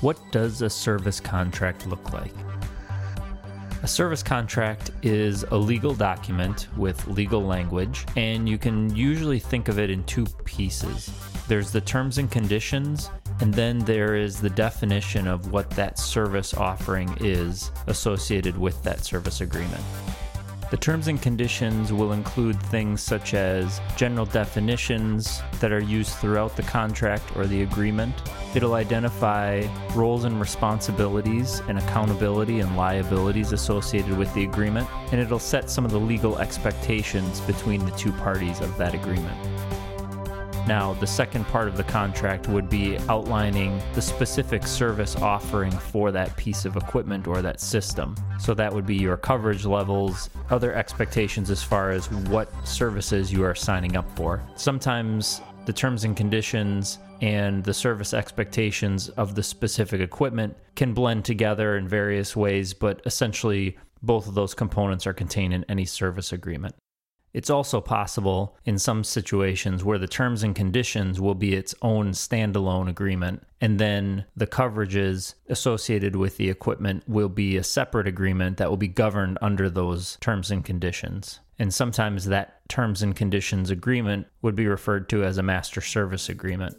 What does a service contract look like? A service contract is a legal document with legal language, and you can usually think of it in two pieces. There's the terms and conditions, and then there is the definition of what that service offering is associated with that service agreement. The terms and conditions will include things such as general definitions that are used throughout the contract or the agreement. It'll identify roles and responsibilities and accountability and liabilities associated with the agreement, and it'll set some of the legal expectations between the two parties of that agreement. Now, the second part of the contract would be outlining the specific service offering for that piece of equipment or that system. So, that would be your coverage levels, other expectations as far as what services you are signing up for. Sometimes the terms and conditions and the service expectations of the specific equipment can blend together in various ways, but essentially, both of those components are contained in any service agreement. It's also possible in some situations where the terms and conditions will be its own standalone agreement, and then the coverages associated with the equipment will be a separate agreement that will be governed under those terms and conditions. And sometimes that terms and conditions agreement would be referred to as a master service agreement.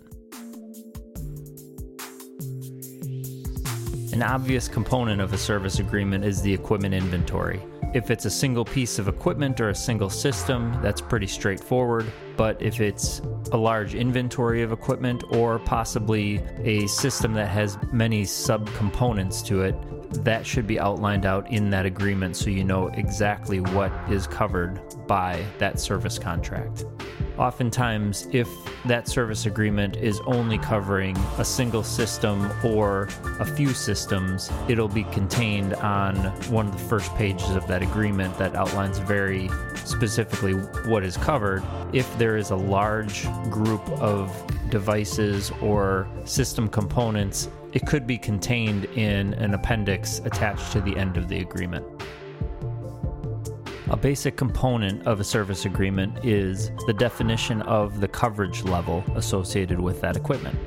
An obvious component of a service agreement is the equipment inventory. If it's a single piece of equipment or a single system, that's pretty straightforward. But if it's a large inventory of equipment or possibly a system that has many subcomponents to it, that should be outlined out in that agreement so you know exactly what is covered by that service contract. Oftentimes, if that service agreement is only covering a single system or a few systems, it'll be contained on one of the first pages of that agreement that outlines very specifically what is covered. If there is a large group of devices or system components, it could be contained in an appendix attached to the end of the agreement. A basic component of a service agreement is the definition of the coverage level associated with that equipment.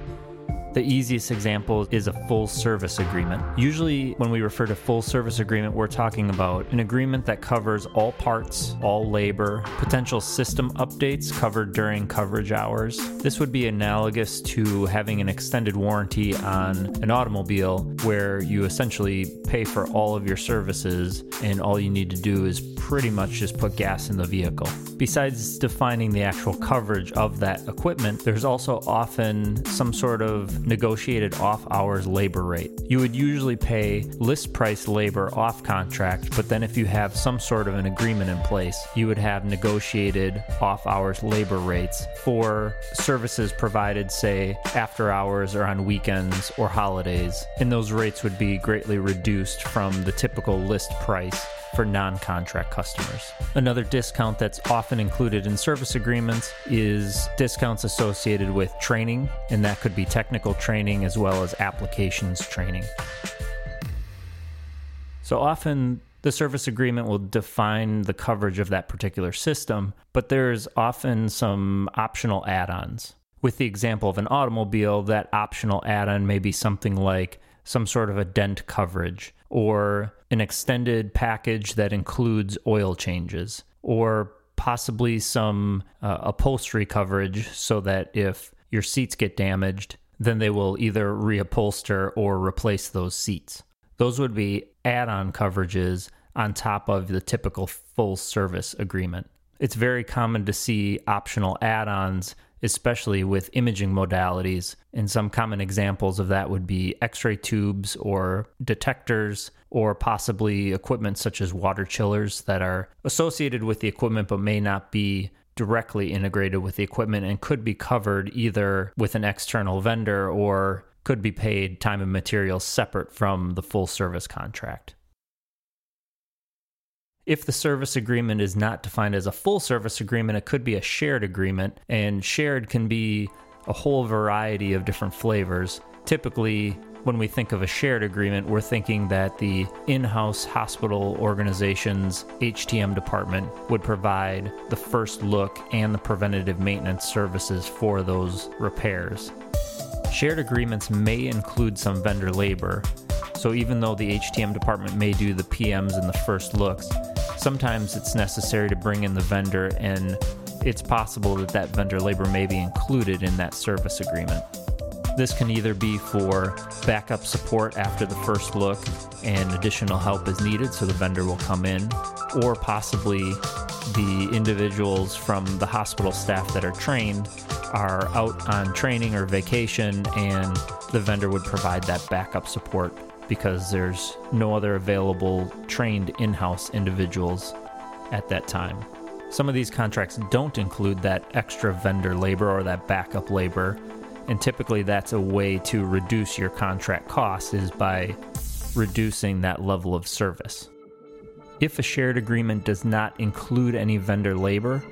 The easiest example is a full service agreement. Usually, when we refer to full service agreement, we're talking about an agreement that covers all parts, all labor, potential system updates covered during coverage hours. This would be analogous to having an extended warranty on an automobile where you essentially pay for all of your services and all you need to do is pretty much just put gas in the vehicle. Besides defining the actual coverage of that equipment, there's also often some sort of negotiated off hours labor rate. You would usually pay list price labor off contract, but then if you have some sort of an agreement in place, you would have negotiated off hours labor rates for services provided, say, after hours or on weekends or holidays. And those rates would be greatly reduced from the typical list price for non contract customers. Another discount that's often included in service agreements is discounts associated with training, and that could be technical training as well as applications training. So often, the service agreement will define the coverage of that particular system, but there's often some optional add ons. With the example of an automobile, that optional add on may be something like some sort of a dent coverage or an extended package that includes oil changes or possibly some uh, upholstery coverage so that if your seats get damaged, then they will either reupholster or replace those seats. Those would be add on coverages on top of the typical full service agreement. It's very common to see optional add ons especially with imaging modalities. And some common examples of that would be x ray tubes or detectors, or possibly equipment such as water chillers that are associated with the equipment but may not be directly integrated with the equipment and could be covered either with an external vendor or could be paid time and materials separate from the full service contract. If the service agreement is not defined as a full service agreement, it could be a shared agreement, and shared can be a whole variety of different flavors. Typically, when we think of a shared agreement, we're thinking that the in house hospital organization's HTM department would provide the first look and the preventative maintenance services for those repairs. Shared agreements may include some vendor labor, so even though the HTM department may do the PMs and the first looks, sometimes it's necessary to bring in the vendor and it's possible that that vendor labor may be included in that service agreement. This can either be for backup support after the first look and additional help is needed, so the vendor will come in, or possibly the individuals from the hospital staff that are trained are out on training or vacation, and the vendor would provide that backup support because there's no other available trained in house individuals at that time. Some of these contracts don't include that extra vendor labor or that backup labor, and typically that's a way to reduce your contract costs is by reducing that level of service. If a shared agreement does not include any vendor labor,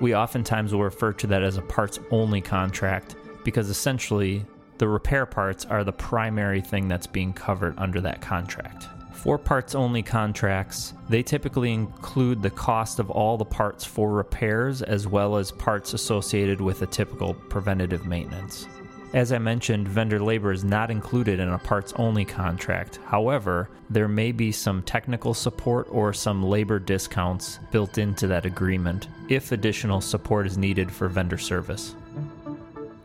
we oftentimes will refer to that as a parts only contract because essentially the repair parts are the primary thing that's being covered under that contract. For parts only contracts, they typically include the cost of all the parts for repairs as well as parts associated with a typical preventative maintenance. As I mentioned, vendor labor is not included in a parts only contract. However, there may be some technical support or some labor discounts built into that agreement if additional support is needed for vendor service.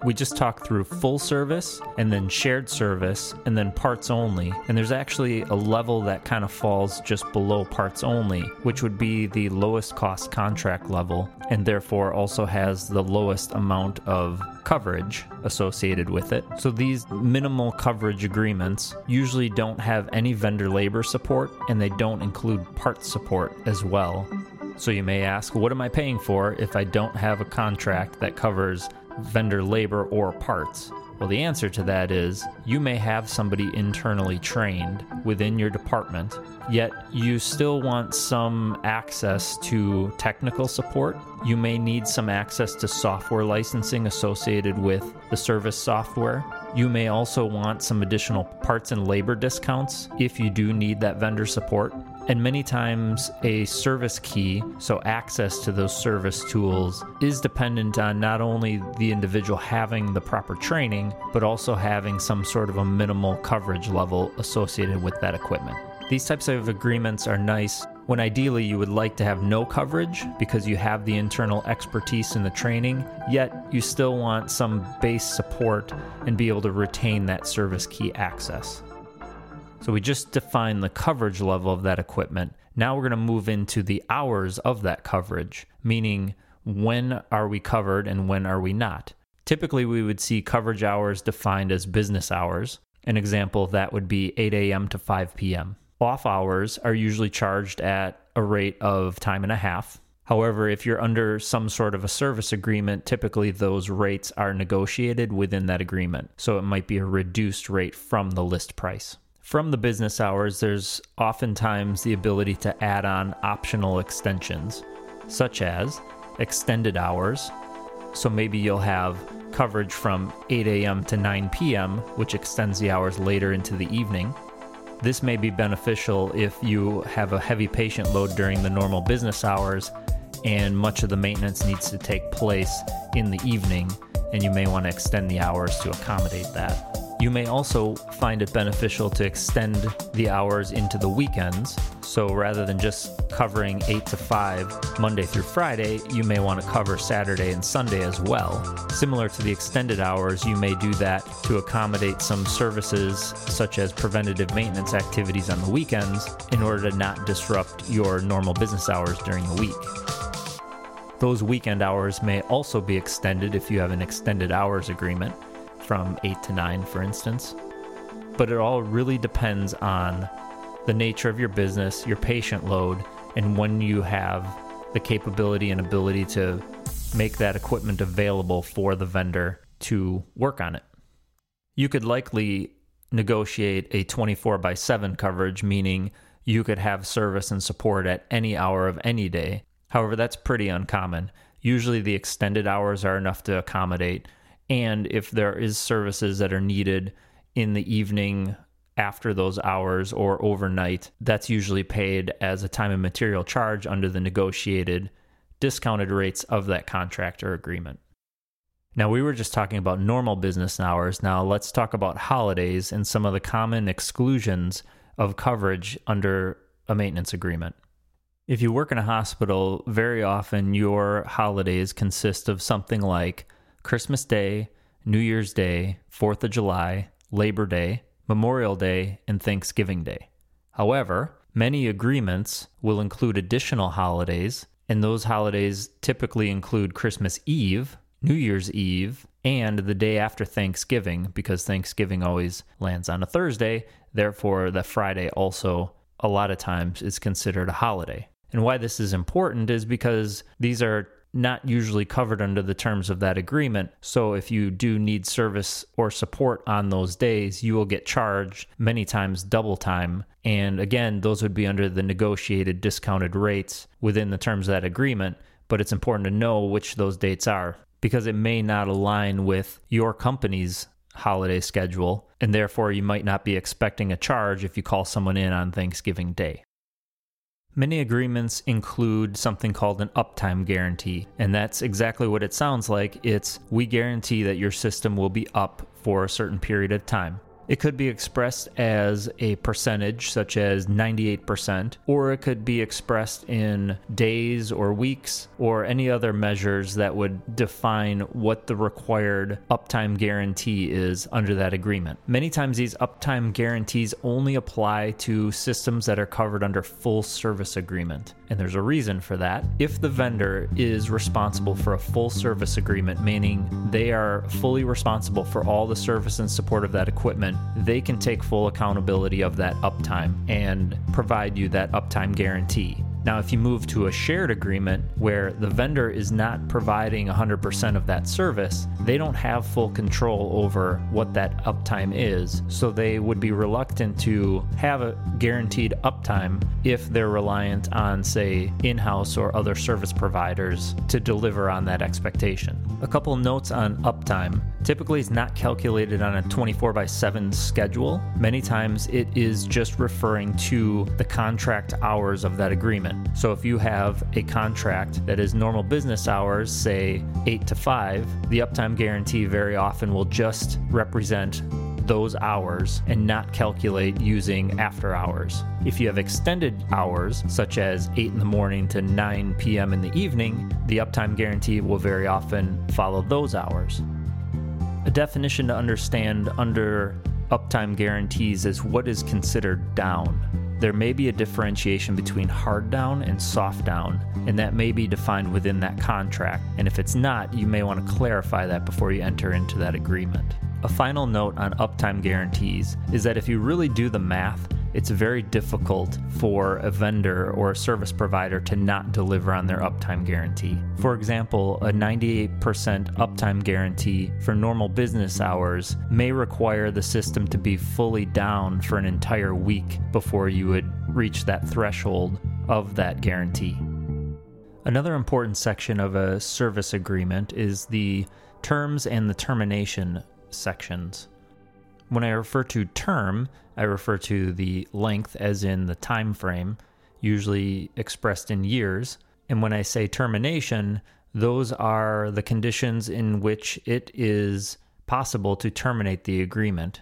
We just talked through full service and then shared service and then parts only. And there's actually a level that kind of falls just below parts only, which would be the lowest cost contract level and therefore also has the lowest amount of coverage associated with it. So these minimal coverage agreements usually don't have any vendor labor support and they don't include parts support as well. So you may ask, what am I paying for if I don't have a contract that covers vendor labor or parts? Well, the answer to that is you may have somebody internally trained within your department, yet you still want some access to technical support. You may need some access to software licensing associated with the service software. You may also want some additional parts and labor discounts if you do need that vendor support. And many times, a service key, so access to those service tools, is dependent on not only the individual having the proper training, but also having some sort of a minimal coverage level associated with that equipment. These types of agreements are nice when ideally you would like to have no coverage because you have the internal expertise in the training, yet you still want some base support and be able to retain that service key access. So we just defined the coverage level of that equipment. Now we're going to move into the hours of that coverage, meaning when are we covered and when are we not. Typically, we would see coverage hours defined as business hours. An example of that would be 8 a.m. to 5 p.m. Off hours are usually charged at a rate of time and a half. However, if you're under some sort of a service agreement, typically those rates are negotiated within that agreement. So it might be a reduced rate from the list price. From the business hours, there's oftentimes the ability to add on optional extensions, such as extended hours. So maybe you'll have coverage from 8 a.m. to 9 p.m., which extends the hours later into the evening. This may be beneficial if you have a heavy patient load during the normal business hours and much of the maintenance needs to take place in the evening, and you may want to extend the hours to accommodate that. You may also find it beneficial to extend the hours into the weekends. So rather than just covering 8 to 5 Monday through Friday, you may want to cover Saturday and Sunday as well. Similar to the extended hours, you may do that to accommodate some services such as preventative maintenance activities on the weekends in order to not disrupt your normal business hours during the week. Those weekend hours may also be extended if you have an extended hours agreement from 8 to 9, for instance. But it all really depends on the nature of your business, your patient load, and when you have the capability and ability to make that equipment available for the vendor to work on it. You could likely negotiate a 24 by 7 coverage, meaning you could have service and support at any hour of any day. However, that's pretty uncommon. Usually, the extended hours are enough to accommodate and if there is services that are needed in the evening after those hours or overnight that's usually paid as a time and material charge under the negotiated discounted rates of that contract or agreement Now, we were just talking about normal business hours. Now, let's talk about holidays and some of the common exclusions of coverage under a maintenance agreement. If you work in a hospital, very often your holidays consist of something like Christmas Day, New Year's Day, 4th of July, Labor Day, Memorial Day, and Thanksgiving Day. However, many agreements will include additional holidays, and those holidays typically include Christmas Eve, New Year's Eve, and the day after Thanksgiving, because Thanksgiving always lands on a Thursday. Therefore, the Friday also, a lot of times, is considered a holiday. And why this is important is because these are not usually covered under the terms of that agreement. So if you do need service or support on those days, you will get charged many times double time. And again, those would be under the negotiated discounted rates within the terms of that agreement. But it's important to know which those dates are because it may not align with your company's holiday schedule. And therefore, you might not be expecting a charge if you call someone in on Thanksgiving Day. Many agreements include something called an uptime guarantee, and that's exactly what it sounds like. It's we guarantee that your system will be up for a certain period of time. It could be expressed as a percentage, such as 98%, or it could be expressed in days or weeks or any other measures that would define what the required uptime guarantee is under that agreement. Many times, these uptime guarantees only apply to systems that are covered under full service agreement. And there's a reason for that. If the vendor is responsible for a full service agreement, meaning they are fully responsible for all the service and support of that equipment, they can take full accountability of that uptime and provide you that uptime guarantee. Now, if you move to a shared agreement where the vendor is not providing 100% of that service, they don't have full control over what that uptime is. So they would be reluctant to have a guaranteed uptime if they're reliant on, say, in house or other service providers to deliver on that expectation. A couple notes on uptime. Typically, it's not calculated on a 24 by 7 schedule. Many times, it is just referring to the contract hours of that agreement. So if you have a contract that is normal business hours, say 8 to 5, the uptime guarantee very often will just represent those hours and not calculate using after hours. If you have extended hours, such as 8 in the morning to 9 p.m. in the evening, the uptime guarantee will very often follow those hours. A definition to understand under uptime guarantees is what is considered down there may be a differentiation between hard down and soft down, and that may be defined within that contract. And if it's not, you may want to clarify that before you enter into that agreement. A final note on uptime guarantees is that if you really do the math, it's very difficult for a vendor or a service provider to not deliver on their uptime guarantee. For example, a 98% uptime guarantee for normal business hours may require the system to be fully down for an entire week before you would reach that threshold of that guarantee. Another important section of a service agreement is the terms and the termination sections. When I refer to term, I refer to the length as in the time frame, usually expressed in years. And when I say termination, those are the conditions in which it is possible to terminate the agreement.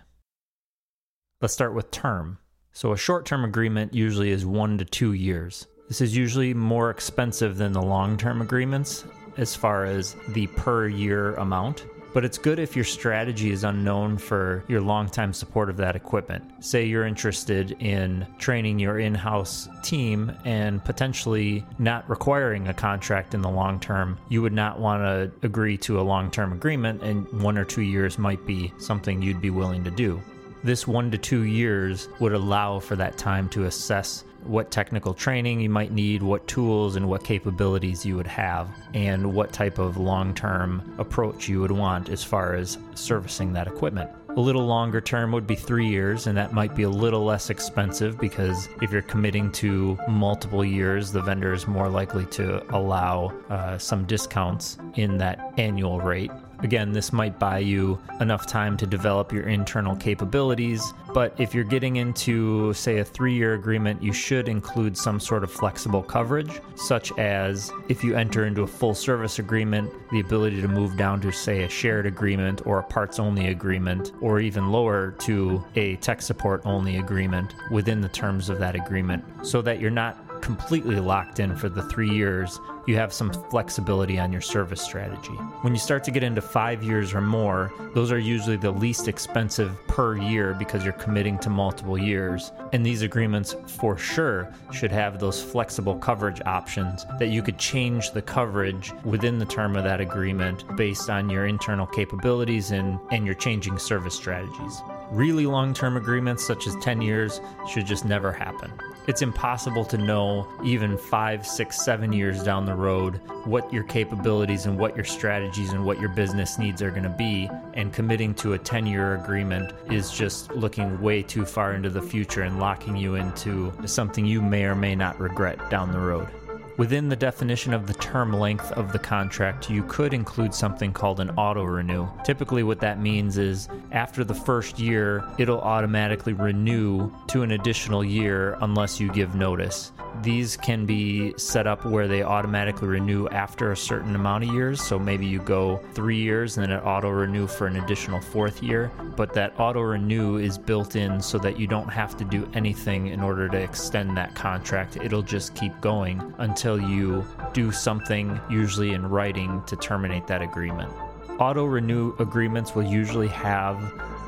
Let's start with term. So, a short term agreement usually is one to two years. This is usually more expensive than the long term agreements as far as the per year amount but it's good if your strategy is unknown for your longtime support of that equipment. Say you're interested in training your in house team and potentially not requiring a contract in the long term, you would not want to agree to a long term agreement, and one or two years might be something you'd be willing to do. This one to two years would allow for that time to assess what technical training you might need, what tools and what capabilities you would have, and what type of long term approach you would want as far as servicing that equipment. A little longer term would be three years, and that might be a little less expensive because if you're committing to multiple years, the vendor is more likely to allow uh, some discounts in that annual rate. Again, this might buy you enough time to develop your internal capabilities, but if you're getting into, say, a three year agreement, you should include some sort of flexible coverage, such as if you enter into a full service agreement, the ability to move down to, say, a shared agreement or a parts only agreement, or even lower to a tech support only agreement within the terms of that agreement, so that you're not completely locked in for the three years, you have some flexibility on your service strategy. When you start to get into five years or more, those are usually the least expensive per year because you're committing to multiple years. And these agreements, for sure, should have those flexible coverage options that you could change the coverage within the term of that agreement based on your internal capabilities and, and your changing service strategies. Really long term agreements, such as 10 years, should just never happen. It's impossible to know, even five, six, seven years down the road, what your capabilities and what your strategies and what your business needs are going to be. And committing to a 10 year agreement is just looking way too far into the future and locking you into something you may or may not regret down the road. Within the definition of the term length of the contract, you could include something called an auto renew. Typically, what that means is after the first year, it'll automatically renew to an additional year unless you give notice. These can be set up where they automatically renew after a certain amount of years. So maybe you go three years and then it auto renew for an additional fourth year. But that auto renew is built in so that you don't have to do anything in order to extend that contract. It'll just keep going until you do something, usually in writing, to terminate that agreement. Auto renew agreements will usually have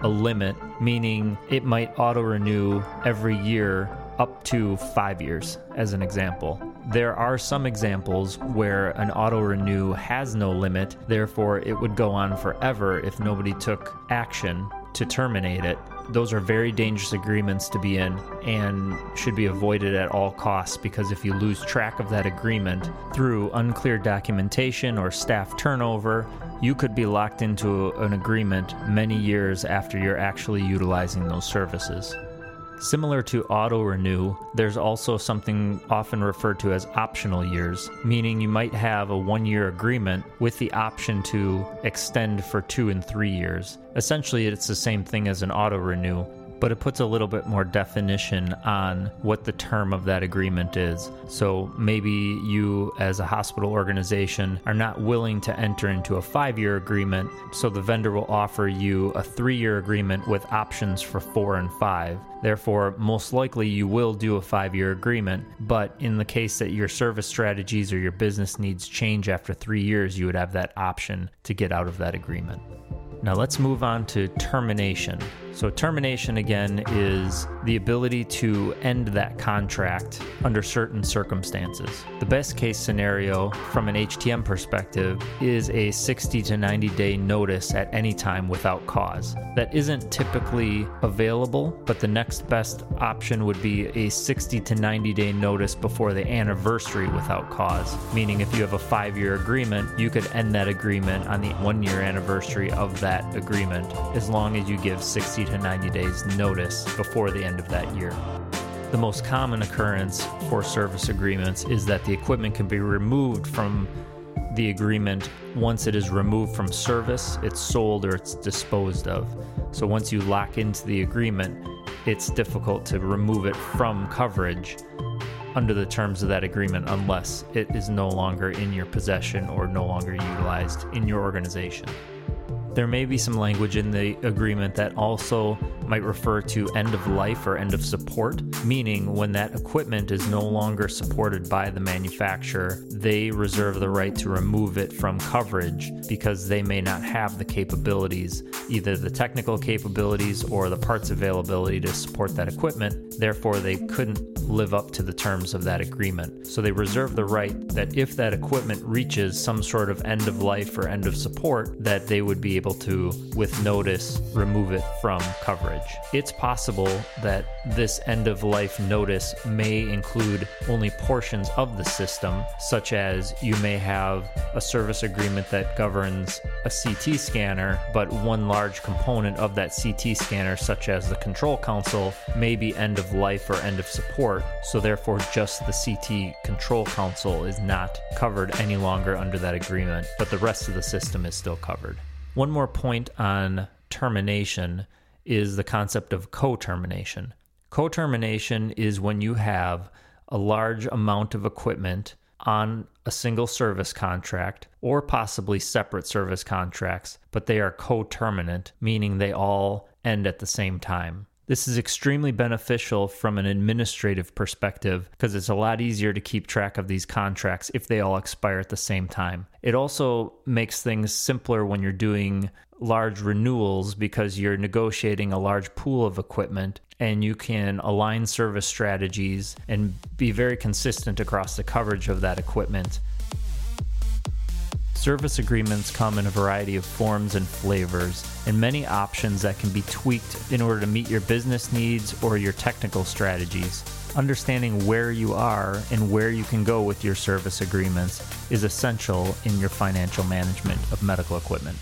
a limit, meaning it might auto renew every year up to five years, as an example. There are some examples where an auto renew has no limit, therefore, it would go on forever if nobody took action to terminate it. Those are very dangerous agreements to be in and should be avoided at all costs because if you lose track of that agreement through unclear documentation or staff turnover, you could be locked into an agreement many years after you're actually utilizing those services. Similar to auto renew, there's also something often referred to as optional years, meaning you might have a one year agreement with the option to extend for two and three years. Essentially, it's the same thing as an auto renew, but it puts a little bit more definition on what the term of that agreement is. So maybe you, as a hospital organization, are not willing to enter into a five year agreement, so the vendor will offer you a three year agreement with options for four and five. Therefore, most likely you will do a five year agreement, but in the case that your service strategies or your business needs change after three years, you would have that option to get out of that agreement. Now let's move on to termination. So, termination again is the ability to end that contract under certain circumstances. The best case scenario from an HTM perspective is a 60 to 90 day notice at any time without cause. That isn't typically available, but the next best option would be a 60 to 90 day notice before the anniversary without cause. Meaning, if you have a five year agreement, you could end that agreement on the one year anniversary of that agreement as long as you give 60 to 90 days notice before the end of that year. The most common occurrence for service agreements is that the equipment can be removed from the agreement once it is removed from service, it's sold, or it's disposed of. So once you lock into the agreement, it's difficult to remove it from coverage under the terms of that agreement unless it is no longer in your possession or no longer utilized in your organization. There may be some language in the agreement that also might refer to end of life or end of support, meaning when that equipment is no longer supported by the manufacturer, they reserve the right to remove it from coverage because they may not have the capabilities, either the technical capabilities or the parts availability to support that equipment. Therefore, they couldn't live up to the terms of that agreement. So they reserve the right that if that equipment reaches some sort of end of life or end of support, that they would be able to, with notice, remove it from coverage. It's possible that this end of life notice may include only portions of the system, such as you may have a service agreement that governs a CT scanner, but one large component of that CT scanner, such as the control console, may be end of life or end of support. So, therefore, just the CT control console is not covered any longer under that agreement, but the rest of the system is still covered. One more point on termination is the concept of co termination. Co termination is when you have a large amount of equipment on a single service contract or possibly separate service contracts, but they are co-terminant, meaning they all end at the same time. This is extremely beneficial from an administrative perspective because it's a lot easier to keep track of these contracts if they all expire at the same time. It also makes things simpler when you're doing large renewals because you're negotiating a large pool of equipment and you can align service strategies and be very consistent across the coverage of that equipment. Service agreements come in a variety of forms and flavors, and many options that can be tweaked in order to meet your business needs or your technical strategies. Understanding where you are and where you can go with your service agreements is essential in your financial management of medical equipment.